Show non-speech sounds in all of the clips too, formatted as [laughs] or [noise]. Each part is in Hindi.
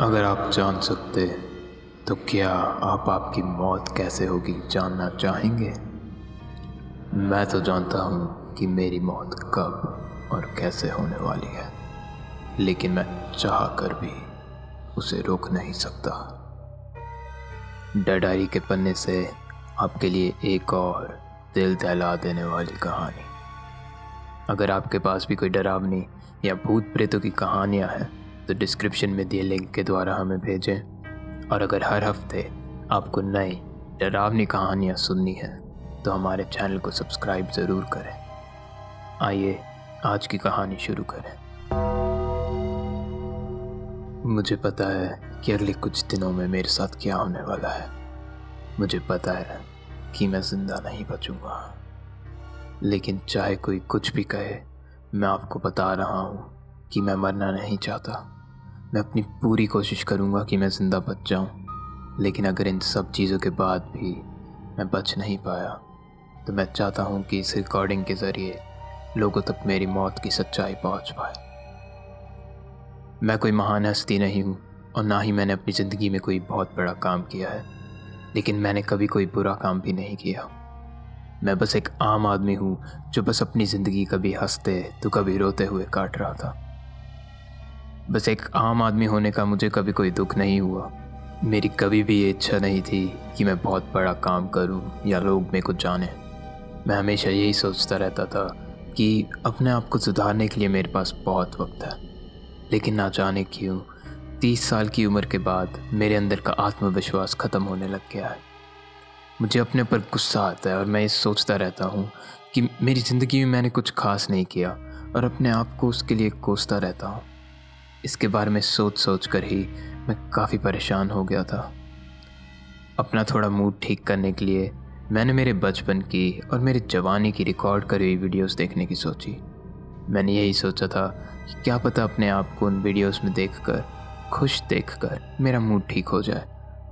अगर आप जान सकते तो क्या आप आपकी मौत कैसे होगी जानना चाहेंगे? मैं तो जानता हूँ कि मेरी मौत कब और कैसे होने वाली है, लेकिन मैं चाह कर भी उसे रोक नहीं सकता। डायरी के पन्ने से आपके लिए एक और दिल दहला देने वाली कहानी। अगर आपके पास भी कोई डरावनी या भूत प्रेतों की कहानियाँ हैं तो डिस्क्रिप्शन में दिए लिंक के द्वारा हमें भेजें। और अगर हर हफ़्ते आपको नई डरावनी कहानियाँ सुननी है तो हमारे चैनल को सब्सक्राइब ज़रूर करें। आइए, आज की कहानी शुरू करें। मुझे पता है कि अगले कुछ दिनों में मेरे साथ क्या होने वाला है। मुझे पता है कि मैं ज़िंदा नहीं बचूँगा। लेकिन चाहे कोई कुछ भी कहे, मैं आपको बता रहा हूँ कि मैं मरना नहीं चाहता। मैं अपनी पूरी कोशिश करूँगा कि मैं ज़िंदा बच जाऊँ, लेकिन अगर इन सब चीज़ों के बाद भी मैं बच नहीं पाया तो मैं चाहता हूँ कि इस रिकॉर्डिंग के ज़रिए लोगों तक मेरी मौत की सच्चाई पहुँच पाए। मैं कोई महान हस्ती नहीं हूँ, और ना ही मैंने अपनी ज़िंदगी में कोई बहुत बड़ा काम किया है, लेकिन मैंने कभी कोई बुरा काम भी नहीं किया। मैं बस एक आम आदमी हूँ, जो बस अपनी ज़िंदगी कभी हँसते तो कभी रोते हुए काट रहा था। बस एक आम आदमी होने का मुझे कभी कोई दुख नहीं हुआ। मेरी कभी भी ये इच्छा नहीं थी कि मैं बहुत बड़ा काम करूँ या लोग मेरे को जाने। मैं हमेशा यही सोचता रहता था कि अपने आप को सुधारने के लिए मेरे पास बहुत वक्त है। लेकिन ना जाने क्यों, तीस साल की उम्र के बाद मेरे अंदर का आत्मविश्वास ख़त्म होने लग गया है। मुझे अपने पर गुस्सा आता है और मैं ये सोचता रहता हूँ कि मेरी ज़िंदगी में मैंने कुछ खास नहीं किया और अपने आप को उसके लिए कोसता रहता हूँ। इसके बारे में सोच सोच कर ही मैं काफ़ी परेशान हो गया था। अपना थोड़ा मूड ठीक करने के लिए मैंने मेरे बचपन की और मेरे जवानी की रिकॉर्ड करी हुई वीडियोस देखने की सोची। मैंने यही सोचा था कि क्या पता अपने आप को उन वीडियोस में देखकर, खुश देखकर मेरा मूड ठीक हो जाए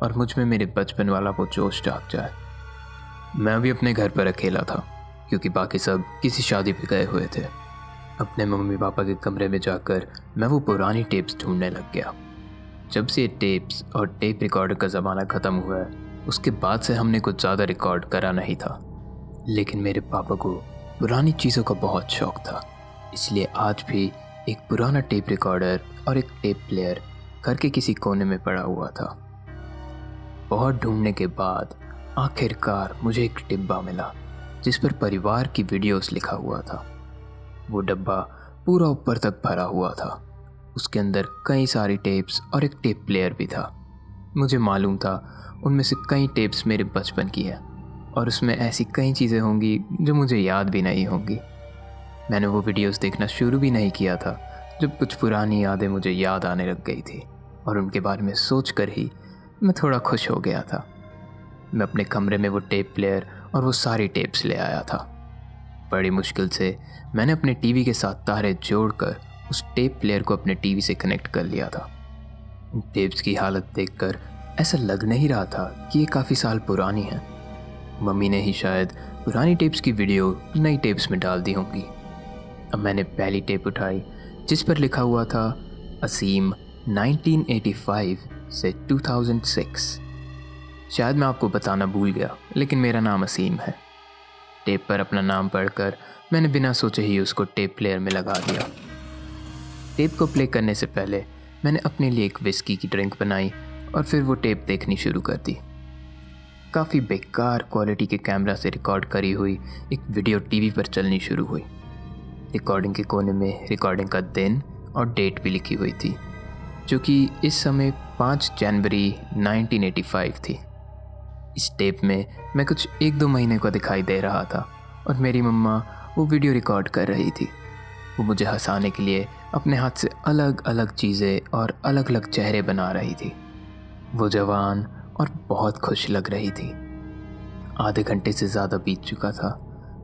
और मुझमें मेरे बचपन वाला वो जोश जाग जाए। मैं भी अपने घर पर अकेला था, क्योंकि बाकी सब किसी शादी पे गए हुए थे। अपने मम्मी पापा के कमरे में जाकर मैं वो पुरानी टेप्स ढूँढने लग गया। जब से टेप्स और टेप रिकॉर्डर का ज़माना ख़त्म हुआ है, उसके बाद से हमने कुछ ज़्यादा रिकॉर्ड करा नहीं था। लेकिन मेरे पापा को पुरानी चीज़ों का बहुत शौक था। इसलिए आज भी एक पुराना टेप रिकॉर्डर और एक टेप प्लेयर घर के किसी कोने में पड़ा हुआ था। बहुत ढूँढने के बाद आखिरकार मुझे एक डिब्बा मिला, जिस पर परिवार की वीडियोस लिखा हुआ था। वो डब्बा पूरा ऊपर तक भरा हुआ था। उसके अंदर कई सारी टेप्स और एक टेप प्लेयर भी था। मुझे मालूम था, उनमें से कई टेप्स मेरे बचपन की है और उसमें ऐसी कई चीज़ें होंगी जो मुझे याद भी नहीं होंगी। मैंने वो वीडियोस देखना शुरू भी नहीं किया था, जब कुछ पुरानी यादें मुझे याद आने लग गई थी और उनके बारे में सोच कर ही मैं थोड़ा खुश हो गया था। मैं अपने कमरे में वो टेप प्लेयर और वो सारी टेप्स ले आया था। बड़ी मुश्किल से मैंने अपने टीवी के साथ तारे जोड़कर उस टेप प्लेयर को अपने टीवी से कनेक्ट कर लिया था। टेप्स की हालत देखकर ऐसा लग नहीं रहा था कि ये काफ़ी साल पुरानी है। मम्मी ने ही शायद पुरानी टेप्स की वीडियो नई टेप्स में डाल दी होंगी। अब मैंने पहली टेप उठाई, जिस पर लिखा हुआ था, असीम 1985 से 2006 शायद मैं आपको बताना भूल गया, लेकिन मेरा नाम असीम है। टेप पर अपना नाम पढ़कर मैंने बिना सोचे ही उसको टेप प्लेयर में लगा दिया। टेप को प्ले करने से पहले मैंने अपने लिए एक विस्की की ड्रिंक बनाई और फिर वो टेप देखनी शुरू कर दी। काफ़ी बेकार क्वालिटी के कैमरा से रिकॉर्ड करी हुई एक वीडियो टीवी पर चलनी शुरू हुई। रिकॉर्डिंग के कोने में रिकॉर्डिंग का दिन और डेट भी लिखी हुई थी, जो कि इस समय पाँच जनवरी 1985 थी। इस टेप में मैं कुछ एक दो महीने का दिखाई दे रहा था और मेरी मम्मा वो वीडियो रिकॉर्ड कर रही थी। वो मुझे हंसाने के लिए अपने हाथ से अलग अलग चीज़ें और अलग अलग चेहरे बना रही थी। वो जवान और बहुत खुश लग रही थी। आधे घंटे से ज़्यादा बीत चुका था।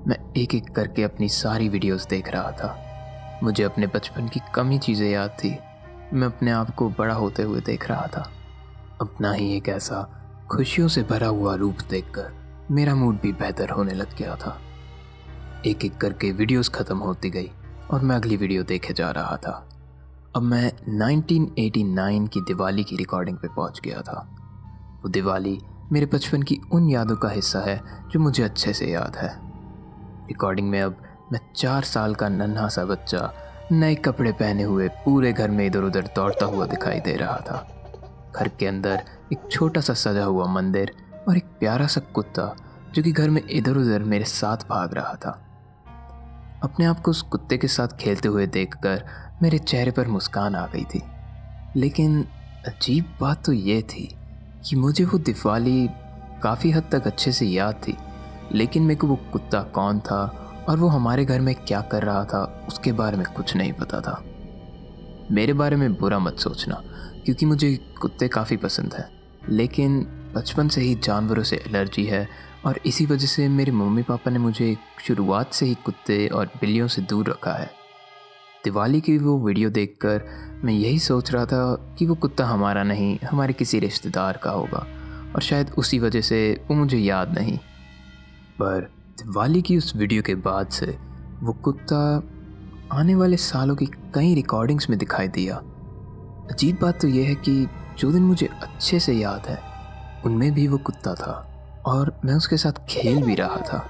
मैं एक एक करके अपनी सारी वीडियोस देख रहा था। मुझे अपने बचपन की कमी चीज़ें याद थी। मैं अपने आप को बड़ा होते हुए देख रहा था। अपना ही एक ऐसा खुशियों से भरा हुआ रूप देखकर मेरा मूड भी बेहतर होने लग गया था। एक एक करके वीडियोस ख़त्म होती गई और मैं अगली वीडियो देखे जा रहा था। अब मैं 1989 की दिवाली की रिकॉर्डिंग पे पहुँच गया था। वो दिवाली मेरे बचपन की उन यादों का हिस्सा है जो मुझे अच्छे से याद है। रिकॉर्डिंग में अब मैं चार साल का नन्हा सा बच्चा, नए कपड़े पहने हुए पूरे घर में इधर उधर दौड़ता हुआ दिखाई दे रहा था। घर के अंदर एक छोटा सा सजा हुआ मंदिर और एक प्यारा सा कुत्ता, जो कि घर में इधर उधर मेरे साथ भाग रहा था। अपने आप को उस कुत्ते के साथ खेलते हुए देखकर मेरे चेहरे पर मुस्कान आ गई थी। लेकिन अजीब बात तो ये थी कि मुझे वो दिवाली काफ़ी हद तक अच्छे से याद थी, लेकिन मेरे को वो कुत्ता कौन था और वो हमारे घर में क्या कर रहा था, उसके बारे में कुछ नहीं पता था। मेरे बारे में बुरा मत सोचना क्योंकि मुझे कुत्ते काफ़ी पसंद है। लेकिन बचपन से ही जानवरों से एलर्जी है और इसी वजह से मेरे मम्मी पापा ने मुझे शुरुआत से ही कुत्ते और बिल्लियों से दूर रखा है। दिवाली की वो वीडियो देखकर मैं यही सोच रहा था कि वो कुत्ता हमारा नहीं, हमारे किसी रिश्तेदार का होगा और शायद उसी वजह से वो मुझे याद नहीं। पर दिवाली की उस वीडियो के बाद से वो कुत्ता आने वाले सालों की कई रिकॉर्डिंग्स में दिखाई दिया। अजीब बात तो यह है कि जो दिन मुझे अच्छे से याद है, उनमें भी वो कुत्ता था और मैं उसके साथ खेल भी रहा था।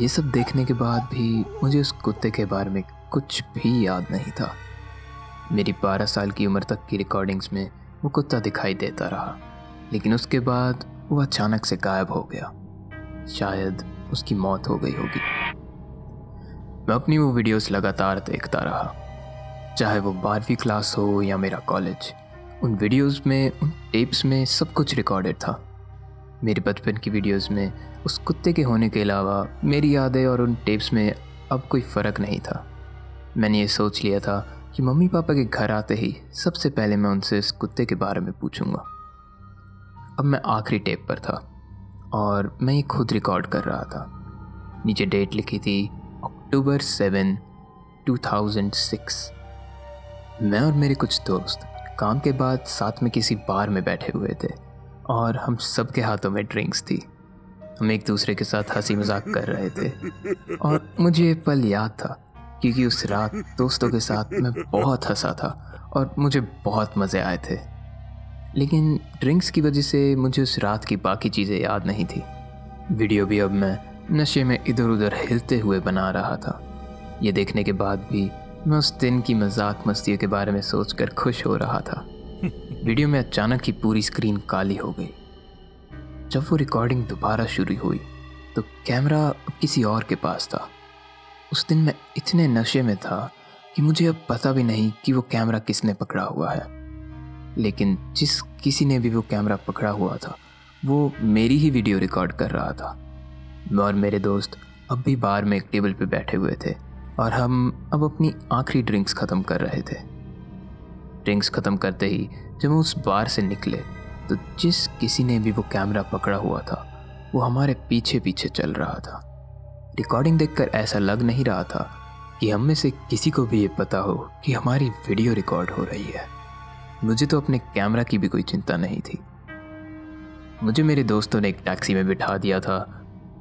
ये सब देखने के बाद भी मुझे उस कुत्ते के बारे में कुछ भी याद नहीं था। मेरी बारह साल की उम्र तक की रिकॉर्डिंग्स में वो कुत्ता दिखाई देता रहा, लेकिन उसके बाद वो अचानक से गायब हो गया। शायद उसकी मौत हो गई होगी। मैं अपनी वो वीडियोस लगातार देखता रहा। चाहे वो बारहवीं क्लास हो या मेरा कॉलेज, उन वीडियोस में, उन टेप्स में सब कुछ रिकॉर्डेड था। मेरे बचपन की वीडियोस में, उस कुत्ते के होने के अलावा मेरी यादें और उन टेप्स में अब कोई फ़र्क नहीं था। मैंने ये सोच लिया था कि मम्मी पापा के घर आते ही सबसे पहले मैं उनसे इस कुत्ते के बारे में पूछूँगा। अब मैं आखिरी टेप पर था और मैं ये खुद रिकॉर्ड कर रहा था। नीचे डेट लिखी थी October seven two thousand six मैं और मेरे कुछ दोस्त काम के बाद साथ में किसी बार में बैठे हुए थे और हम सबके हाथों में ड्रिंक्स थी। हम एक दूसरे के साथ हँसी मज़ाक कर रहे थे। और मुझे पल याद था क्योंकि उस रात दोस्तों के साथ मैं बहुत हंसा था और मुझे बहुत मज़े आए थे। लेकिन ड्रिंक्स की वजह से मुझे उस रात की बाकी चीज़ें याद नहीं थी। वीडियो भी अब मैं नशे में इधर उधर हिलते हुए बना रहा था। ये देखने के बाद भी मैं उस दिन की मज़ाक मस्तियों के बारे में सोचकर खुश हो रहा था। [laughs] वीडियो में अचानक ही पूरी स्क्रीन काली हो गई। जब वो रिकॉर्डिंग दोबारा शुरू हुई तो कैमरा किसी और के पास था। उस दिन मैं इतने नशे में था कि मुझे अब पता भी नहीं कि वो कैमरा किसने पकड़ा हुआ है। लेकिन जिस किसी ने भी वो कैमरा पकड़ा हुआ था वो मेरी ही वीडियो रिकॉर्ड कर रहा था। मैं और मेरे दोस्त अब भी बार में एक टेबल पे बैठे हुए थे। और हम अब अपनी आखिरी ड्रिंक्स ख़त्म कर रहे थे। ड्रिंक्स ख़त्म करते ही जब हम उस बार से निकले तो जिस किसी ने भी वो कैमरा पकड़ा हुआ था, वो हमारे पीछे पीछे चल रहा था। रिकॉर्डिंग देखकर ऐसा लग नहीं रहा था कि हम में से किसी को भी ये पता हो कि हमारी वीडियो रिकॉर्ड हो रही है। मुझे तो अपने कैमरा की भी कोई चिंता नहीं थी। मुझे मेरे दोस्तों ने एक टैक्सी में बिठा दिया था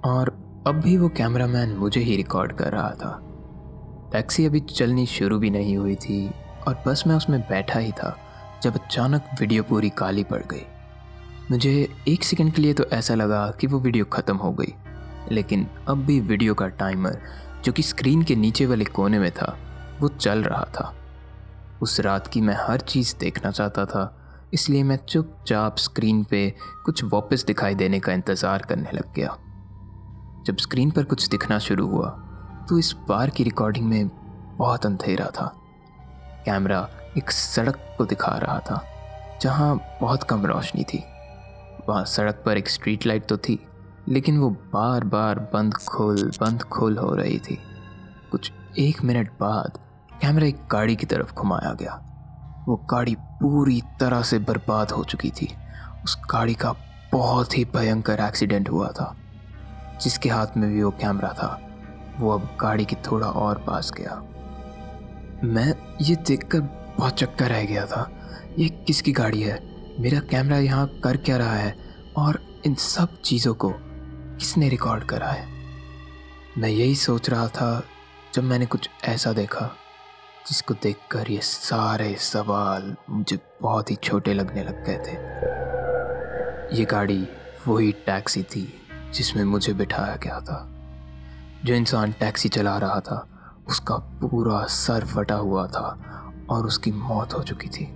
और अब भी वो कैमरामैन मुझे ही रिकॉर्ड कर रहा था। टैक्सी अभी चलनी शुरू भी नहीं हुई थी और बस मैं उसमें बैठा ही था जब अचानक वीडियो पूरी काली पड़ गई। मुझे एक सेकंड के लिए तो ऐसा लगा कि वो वीडियो ख़त्म हो गई, लेकिन अब भी वीडियो का टाइमर जो कि स्क्रीन के नीचे वाले कोने में था, वो चल रहा था। उस रात की मैं हर चीज़ देखना चाहता था, इसलिए मैं चुपचाप स्क्रीन पे कुछ वापस दिखाई देने का इंतज़ार करने लग गया। जब स्क्रीन पर कुछ दिखना शुरू हुआ तो इस बार की रिकॉर्डिंग में बहुत अंधेरा था। कैमरा एक सड़क को दिखा रहा था, जहाँ बहुत कम रोशनी थी। वहाँ सड़क पर एक स्ट्रीट लाइट तो थी, लेकिन वो बार बार बंद खोल बंद खोल हो रही थी। कुछ एक मिनट बाद कैमरा एक गाड़ी की तरफ़ घुमाया गया। वो गाड़ी पूरी तरह से बर्बाद हो चुकी थी। उस गाड़ी का बहुत ही भयंकर एक्सीडेंट हुआ था, जिसके हाथ में भी वो कैमरा था। वो अब गाड़ी के थोड़ा और पास गया। मैं ये देखकर बहुत चक्कर रह गया था। ये किसकी गाड़ी है? मेरा कैमरा यहाँ कर क्या रहा है? और इन सब चीज़ों को किसने रिकॉर्ड करा है? मैं यही सोच रहा था जब मैंने कुछ ऐसा देखा, जिसको देखकर ये सारे सवाल मुझे बहुत ही छोटे लगने लग गए थे। ये गाड़ी वही टैक्सी थी जिसमें मुझे बिठाया गया था। जो इंसान टैक्सी चला रहा था, उसका पूरा सर फटा हुआ था और उसकी मौत हो चुकी थी।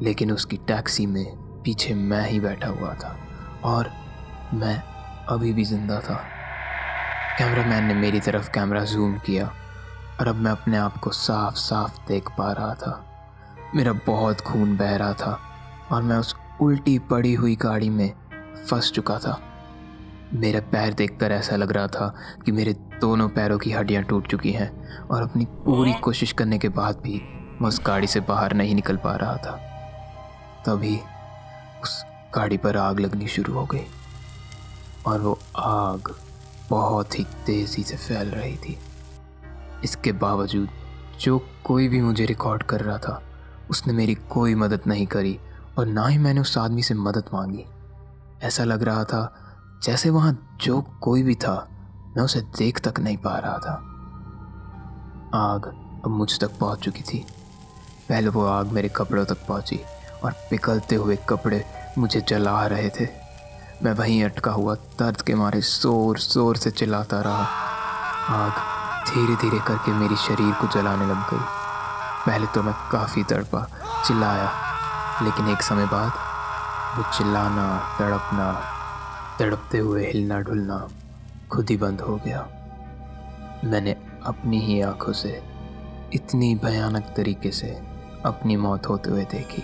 लेकिन उसकी टैक्सी में पीछे मैं ही बैठा हुआ था और मैं अभी भी ज़िंदा था। कैमरामैन ने मेरी तरफ़ कैमरा जूम किया और अब मैं अपने आप को साफ़ साफ़ देख पा रहा था। मेरा बहुत खून बह रहा था और मैं उस उल्टी पड़ी हुई गाड़ी में फंस चुका था। मेरे पैर देखकर ऐसा लग रहा था कि मेरे दोनों पैरों की हड्डियाँ टूट चुकी हैं और अपनी पूरी कोशिश करने के बाद भी मैं उस गाड़ी से बाहर नहीं निकल पा रहा था। तभी उस गाड़ी पर आग लगनी शुरू हो गई और वो आग बहुत ही तेज़ी से फैल रही थी। इसके बावजूद जो कोई भी मुझे रिकॉर्ड कर रहा था उसने मेरी कोई मदद नहीं करी और ना ही मैंने उस आदमी से मदद मांगी। ऐसा लग रहा था जैसे वहाँ जो कोई भी था, मैं उसे देख तक नहीं पा रहा था। आग अब मुझ तक पहुँच चुकी थी। पहले वो आग मेरे कपड़ों तक पहुँची और पिघलते हुए कपड़े मुझे जला रहे थे। मैं वहीं अटका हुआ दर्द के मारे ज़ोर ज़ोर से चिल्लाता रहा। आग धीरे धीरे करके मेरी शरीर को जलाने लग गई। पहले तो मैं काफ़ी तड़पा, चिल्लाया, लेकिन एक समय बाद वो चिल्लाना, तड़पना तड़पते हुए हिलना ढुलना खुद ही बंद हो गया। मैंने अपनी ही आँखों से इतनी भयानक तरीके से अपनी मौत होते हुए देखी।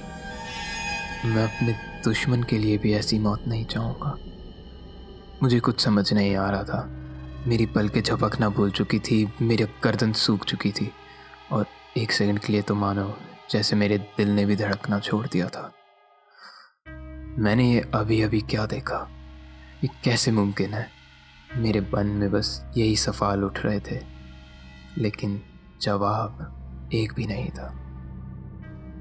मैं अपने दुश्मन के लिए भी ऐसी मौत नहीं चाहूँगा। मुझे कुछ समझ नहीं आ रहा था। मेरी पल के झपकना भूल चुकी थी, मेरी गर्दन सूख चुकी थी। और एक सेकंड के लिए तो मानो जैसे मेरे दिल ने भी धड़कना छोड़ दिया था। मैंने ये अभी अभी क्या देखा? ये कैसे मुमकिन है? मेरे मन में बस यही सवाल उठ रहे थे, लेकिन जवाब एक भी नहीं था।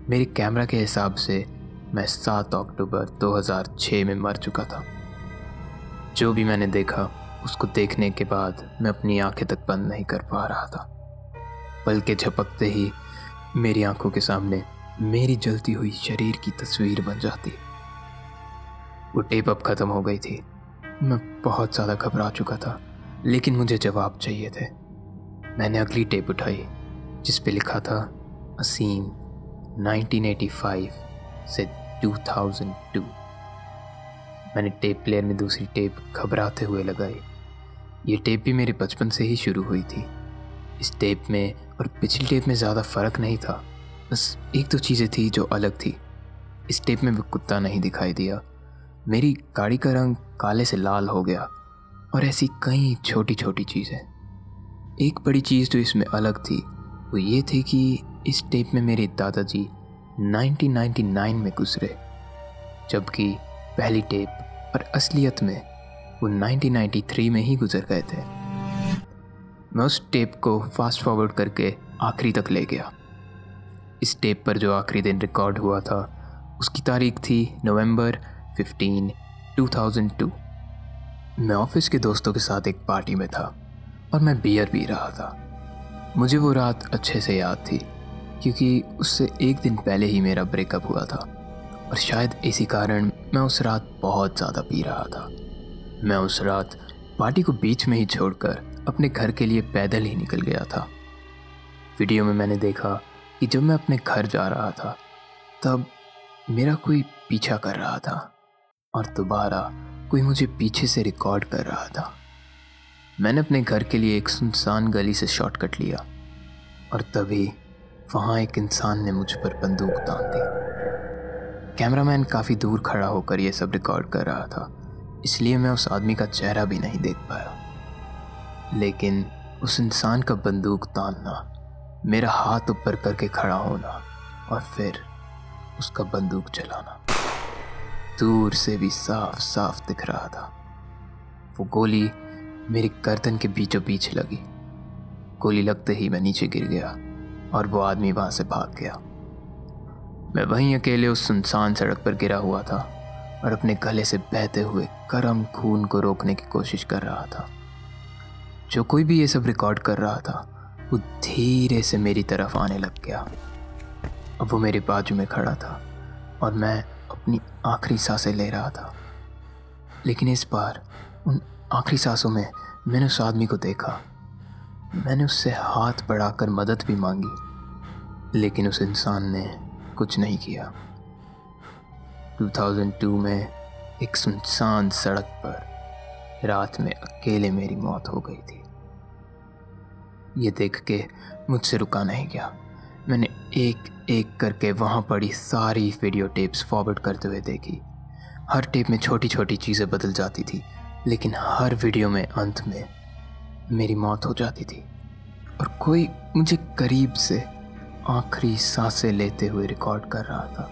मेरे कैमरा के हिसाब से मैं सात अक्टूबर 2006 में मर चुका था। जो भी मैंने देखा, उसको देखने के बाद मैं अपनी आँखें तक बंद नहीं कर पा रहा था। बल्कि झपकते ही मेरी आँखों के सामने मेरी जलती हुई शरीर की तस्वीर बन जाती। वो टेप अब ख़त्म हो गई थी। मैं बहुत ज़्यादा घबरा चुका था, लेकिन मुझे जवाब चाहिए थे। मैंने अगली टेप उठाई, जिस पे लिखा था, असीम 1985 से 2002 मैंने टेप प्लेयर में दूसरी टेप घबराते हुए लगाई। ये टेप भी मेरे बचपन से ही शुरू हुई थी। इस टेप में और पिछली टेप में ज़्यादा फ़र्क नहीं था, बस एक दो चीज़ें थी जो अलग थी। इस टेप में भी कुत्ता नहीं दिखाई दिया। मेरी गाड़ी का रंग काले से लाल हो गया और ऐसी कई छोटी छोटी चीज़ें। एक बड़ी चीज़ जो इसमें अलग थी, वो ये थी कि इस टेप में मेरे दादाजी 1999 में गुजरे, जबकि पहली टेप और असलियत में वो 1993 में ही गुजर गए थे। मैं उस टेप को फास्ट फॉरवर्ड करके आखिरी तक ले गया। इस टेप पर जो आखिरी दिन रिकॉर्ड हुआ था, उसकी तारीख थी नवंबर 15 2002 मैं ऑफ़िस के दोस्तों के साथ एक पार्टी में था और मैं बियर पी रहा था। मुझे वो रात अच्छे से याद थी, क्योंकि उससे एक दिन पहले ही मेरा ब्रेकअप हुआ था और शायद इसी कारण मैं उस रात बहुत ज़्यादा पी रहा था। मैं उस रात पार्टी को बीच में ही छोड़कर अपने घर के लिए पैदल ही निकल गया था। वीडियो में मैंने देखा कि जब मैं अपने घर जा रहा था, तब मेरा कोई पीछा कर रहा था। और दोबारा कोई मुझे पीछे से रिकॉर्ड कर रहा था। मैंने अपने घर के लिए एक सुनसान गली से शॉर्टकट लिया और तभी वहाँ एक इंसान ने मुझ पर बंदूक तान दी। कैमरामैन काफ़ी दूर खड़ा होकर यह सब रिकॉर्ड कर रहा था, इसलिए मैं उस आदमी का चेहरा भी नहीं देख पाया। लेकिन उस इंसान का बंदूक तानना, मेरा हाथ ऊपर करके खड़ा होना और फिर उसका बंदूक चलाना। दूर से भी साफ़ साफ़ दिख रहा था। वो गोली मेरी गर्दन के बीचों बीच लगी। गोली लगते ही मैं नीचे गिर गया और वो आदमी वहाँ से भाग गया। मैं वहीं अकेले उस सुनसान सड़क पर गिरा हुआ था और अपने गले से बहते हुए गर्म खून को रोकने की कोशिश कर रहा था। जो कोई भी ये सब रिकॉर्ड कर रहा था, वो धीरे से मेरी तरफ़ आने लग गया। अब वो मेरे बाजू में खड़ा था और मैं अपनी आखिरी साँसें ले रहा था। लेकिन इस बार उन आखिरी सांसों में मैंने उस आदमी को देखा। मैंने उससे हाथ बढ़ाकर मदद भी मांगी, लेकिन उस इंसान ने कुछ नहीं किया। 2002 में एक सुनसान सड़क पर रात में अकेले मेरी मौत हो गई थी। ये देख के मुझसे रुका नहीं गया। मैंने एक एक करके वहाँ पड़ी सारी वीडियो टेप्स फॉरवर्ड करते हुए देखी। हर टेप में छोटी छोटी चीज़ें बदल जाती थी, लेकिन हर वीडियो में अंत में मेरी मौत हो जाती थी। और कोई मुझे करीब से आखिरी साँसें लेते हुए रिकॉर्ड कर रहा था।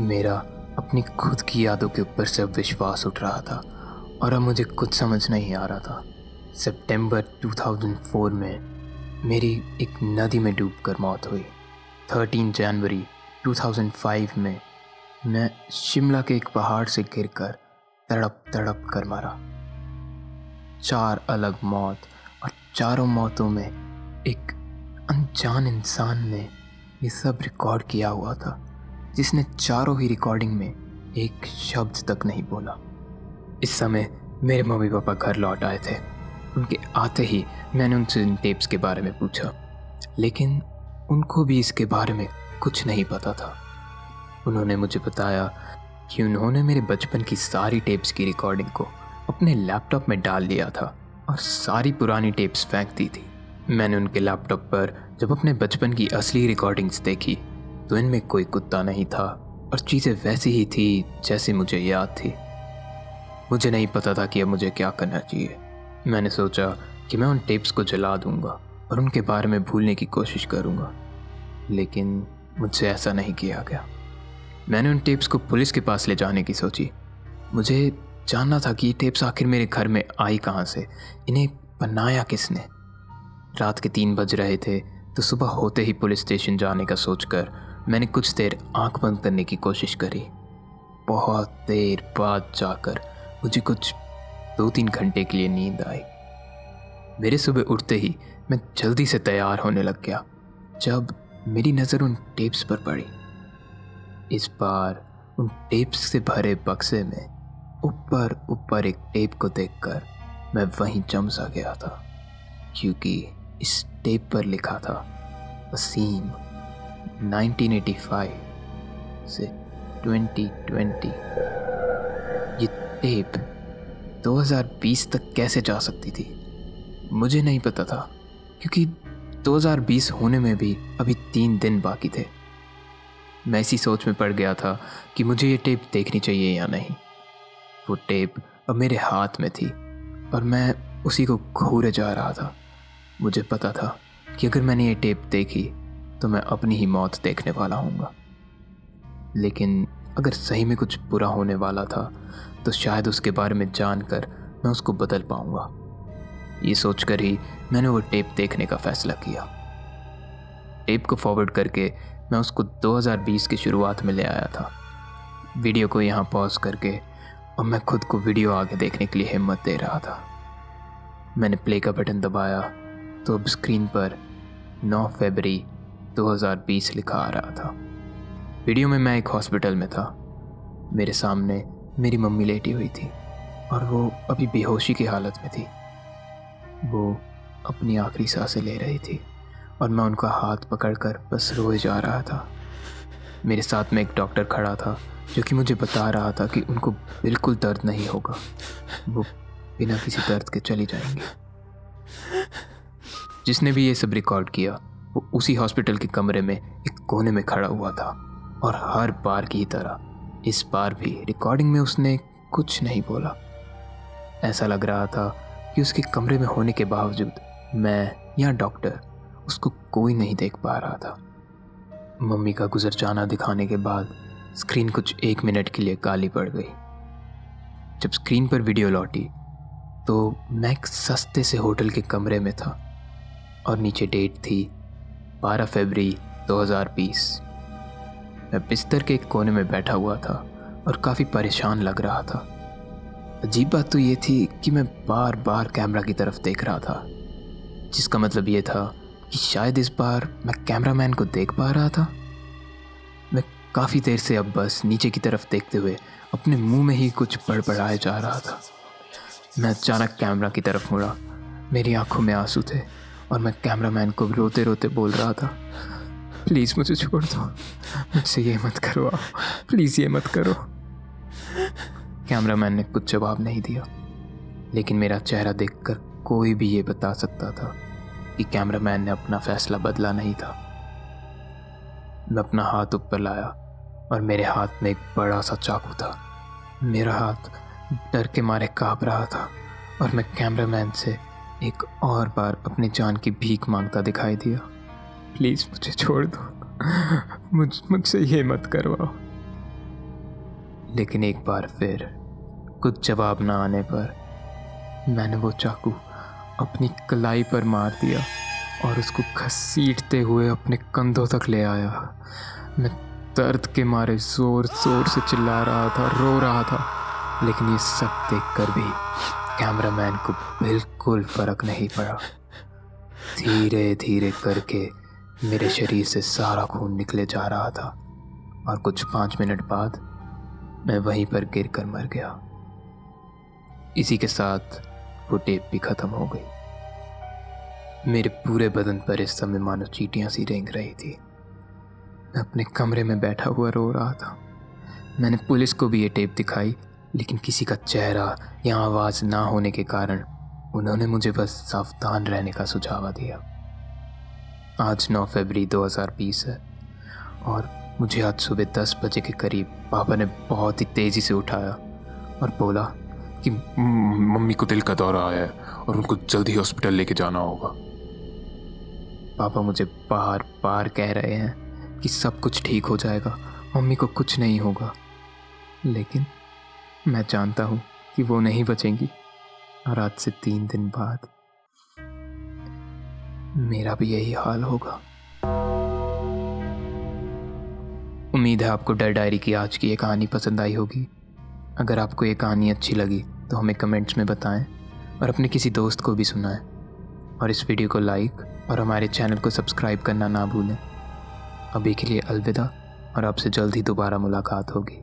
मेरा अपनी खुद की यादों के ऊपर से विश्वास उठ रहा था, और अब मुझे कुछ समझ नहीं आ रहा था। सितंबर 2004 में मेरी एक नदी में डूबकर मौत हुई। 13 जनवरी 2005 में मैं शिमला के एक पहाड़ से गिरकर तड़प तड़प कर मरा। चार अलग मौत और चारों मौतों में एक अनजान इंसान ने ये सब रिकॉर्ड किया हुआ था, जिसने चारों ही रिकॉर्डिंग में एक शब्द तक नहीं बोला। इस समय मेरे मम्मी पापा घर लौट आए थे। उनके आते ही मैंने उनसे इन टेप्स के बारे में पूछा। लेकिन उनको भी इसके बारे में कुछ नहीं पता था। उन्होंने मुझे बताया कि उन्होंने मेरे बचपन की सारी टेप्स की रिकॉर्डिंग को अपने लैपटॉप में डाल दिया था और सारी पुरानी टेप्स फेंक दी थी। मैंने उनके लैपटॉप पर जब अपने बचपन की असली रिकॉर्डिंग्स देखी तो इनमें कोई कुत्ता नहीं था और चीज़ें वैसी ही थी जैसी मुझे याद थी। मुझे नहीं पता था कि अब मुझे क्या करना चाहिए। मैंने सोचा कि मैं उन टेप्स को जला दूँगा। और उनके बारे में भूलने की कोशिश करूँगा। लेकिन मुझसे ऐसा नहीं किया गया। मैंने उन टेप्स को पुलिस के पास ले जाने की सोची। मुझे जानना था कि ये टेप्स आखिर मेरे घर में आई कहाँ से। इन्हें बनाया किसने? रात के तीन बज रहे थे तो सुबह होते ही पुलिस स्टेशन जाने का सोचकर मैंने कुछ देर आँख बंद करने की कोशिश करी। बहुत देर बाद जाकर मुझे कुछ दो तीन घंटे के लिए नींद आई। मेरे सुबह उठते ही मैं जल्दी से तैयार होने लग गया, जब मेरी नज़र उन टेप्स पर पड़ी। इस बार उन टेप्स से भरे बक्से में ऊपर ऊपर एक टेप को देखकर मैं वहीं जम सा गया था, क्योंकि इस टेप पर लिखा था वसीम 1985 से 2020 ये टेप 2020 तक कैसे जा सकती थी, मुझे नहीं पता था। क्योंकि 2020 होने में भी अभी तीन दिन बाकी थे। मैं इसी सोच में पड़ गया था कि मुझे ये टेप देखनी चाहिए या नहीं। वो टेप अब मेरे हाथ में थी और मैं उसी को घूरे जा रहा था। मुझे पता था कि अगर मैंने ये टेप देखी तो मैं अपनी ही मौत देखने वाला हूँगा लेकिन अगर सही में कुछ बुरा होने वाला था तो शायद उसके बारे में जानकर मैं उसको बदल पाऊँगा। ये सोचकर ही मैंने वो टेप देखने का फैसला किया। टेप को फॉरवर्ड करके मैं उसको 2020 की शुरुआत में ले आया था। वीडियो को यहाँ पॉज करके और मैं खुद को वीडियो आगे देखने के लिए हिम्मत दे रहा था। मैंने प्ले का बटन दबाया तो अब स्क्रीन पर 9 फरवरी 2020 लिखा आ रहा था। वीडियो में मैं एक हॉस्पिटल में था। मेरे सामने मेरी मम्मी लेटी हुई थी और वो अभी बेहोशी की हालत में थी। वो अपनी आखिरी साँसें ले रही थी और मैं उनका हाथ पकड़कर बस रोए जा रहा था। मेरे साथ में एक डॉक्टर खड़ा था जो कि मुझे बता रहा था कि उनको बिल्कुल दर्द नहीं होगा। वो बिना किसी दर्द के चली जाएँगे। जिसने भी ये सब रिकॉर्ड किया, वो उसी हॉस्पिटल के कमरे में एक कोने में खड़ा हुआ था और हर बार की तरह इस बार भी रिकॉर्डिंग में उसने कुछ नहीं बोला। ऐसा लग रहा था कि उसके कमरे में होने के बावजूद मैं या डॉक्टर उसको कोई नहीं देख पा रहा था। मम्मी का गुजर जाना दिखाने के बाद स्क्रीन कुछ एक मिनट के लिए काली पड़ गई। जब स्क्रीन पर वीडियो लौटी तो मैं एक सस्ते से होटल के कमरे में था और नीचे डेट थी 12 फरवरी 2020 मैं बिस्तर के एक कोने में बैठा हुआ था और काफ़ी परेशान लग रहा था। अजीब बात तो ये थी कि मैं बार बार कैमरा की तरफ़ देख रहा था, जिसका मतलब ये था कि शायद इस बार मैं कैमरामैन को देख पा रहा था। मैं काफ़ी देर से अब बस नीचे की तरफ़ देखते हुए अपने मुँह में ही कुछ बड़बड़ाए जा रहा था। मैं अचानक कैमरा की तरफ़ मुड़ा, मेरी आँखों में आँसू थे और मैं कैमरामैन को रोते रोते बोल रहा था, प्लीज़ मुझे छोड़ दो, मुझसे ये मत करो प्लीज़ ये मत करो। कैमरामैन ने कुछ जवाब नहीं दिया। लेकिन मेरा चेहरा देखकर कोई भी ये बता सकता था कि कैमरामैन ने अपना फैसला बदला नहीं था। मैं अपना हाथ ऊपर लाया और मेरे हाथ में एक बड़ा सा चाकू था। मेरा हाथ डर के मारे काँप रहा था और मैं कैमरामैन से एक और बार अपनी जान की भीख माँगता दिखाई दिया। प्लीज़ मुझे छोड़ दो। मुझ, मुझसे ये मत करवाओ। लेकिन एक बार फिर कुछ जवाब ना आने पर मैंने वो चाकू अपनी कलाई पर मार दिया और उसको घसीटते हुए अपने कंधों तक ले आया। मैं दर्द के मारे ज़ोर ज़ोर से चिल्ला रहा था, रो रहा था, लेकिन ये सब देखकर भी कैमरामैन को बिल्कुल फ़र्क नहीं पड़ा। धीरे धीरे करके मेरे शरीर से सारा खून निकले जा रहा था और कुछ पाँच मिनट बाद मैं वहीं पर गिर कर मर गया। इसी के साथ वो टेप भी ख़त्म हो गई। मेरे पूरे बदन पर इस समय मानो चीटियाँ सी रेंग रही थी। मैं अपने कमरे में बैठा हुआ रो रहा था। मैंने पुलिस को भी ये टेप दिखाई, लेकिन किसी का चेहरा या आवाज़ ना होने के कारण उन्होंने मुझे बस सावधान रहने का सुझाव दिया। आज 9 फरवरी 2020 है, और मुझे आज सुबह 10 बजे के करीब पापा ने बहुत ही तेज़ी से उठाया और बोला कि मम्मी को दिल का दौरा आया है और उनको जल्दी हॉस्पिटल लेके जाना होगा। पापा मुझे बार बार कह रहे हैं कि सब कुछ ठीक हो जाएगा, मम्मी को कुछ नहीं होगा। लेकिन मैं जानता हूँ कि वो नहीं बचेंगी। और आज से तीन दिन बाद मेरा भी यही हाल होगा। उम्मीद है आपको डर डायरी की आज की ये कहानी पसंद आई होगी। अगर आपको ये कहानी अच्छी लगी तो हमें कमेंट्स में बताएँ और अपने किसी दोस्त को भी सुनाएँ। और इस वीडियो को लाइक और हमारे चैनल को सब्सक्राइब करना ना भूलें। अभी के लिए अलविदा और आपसे जल्द ही दोबारा मुलाकात होगी।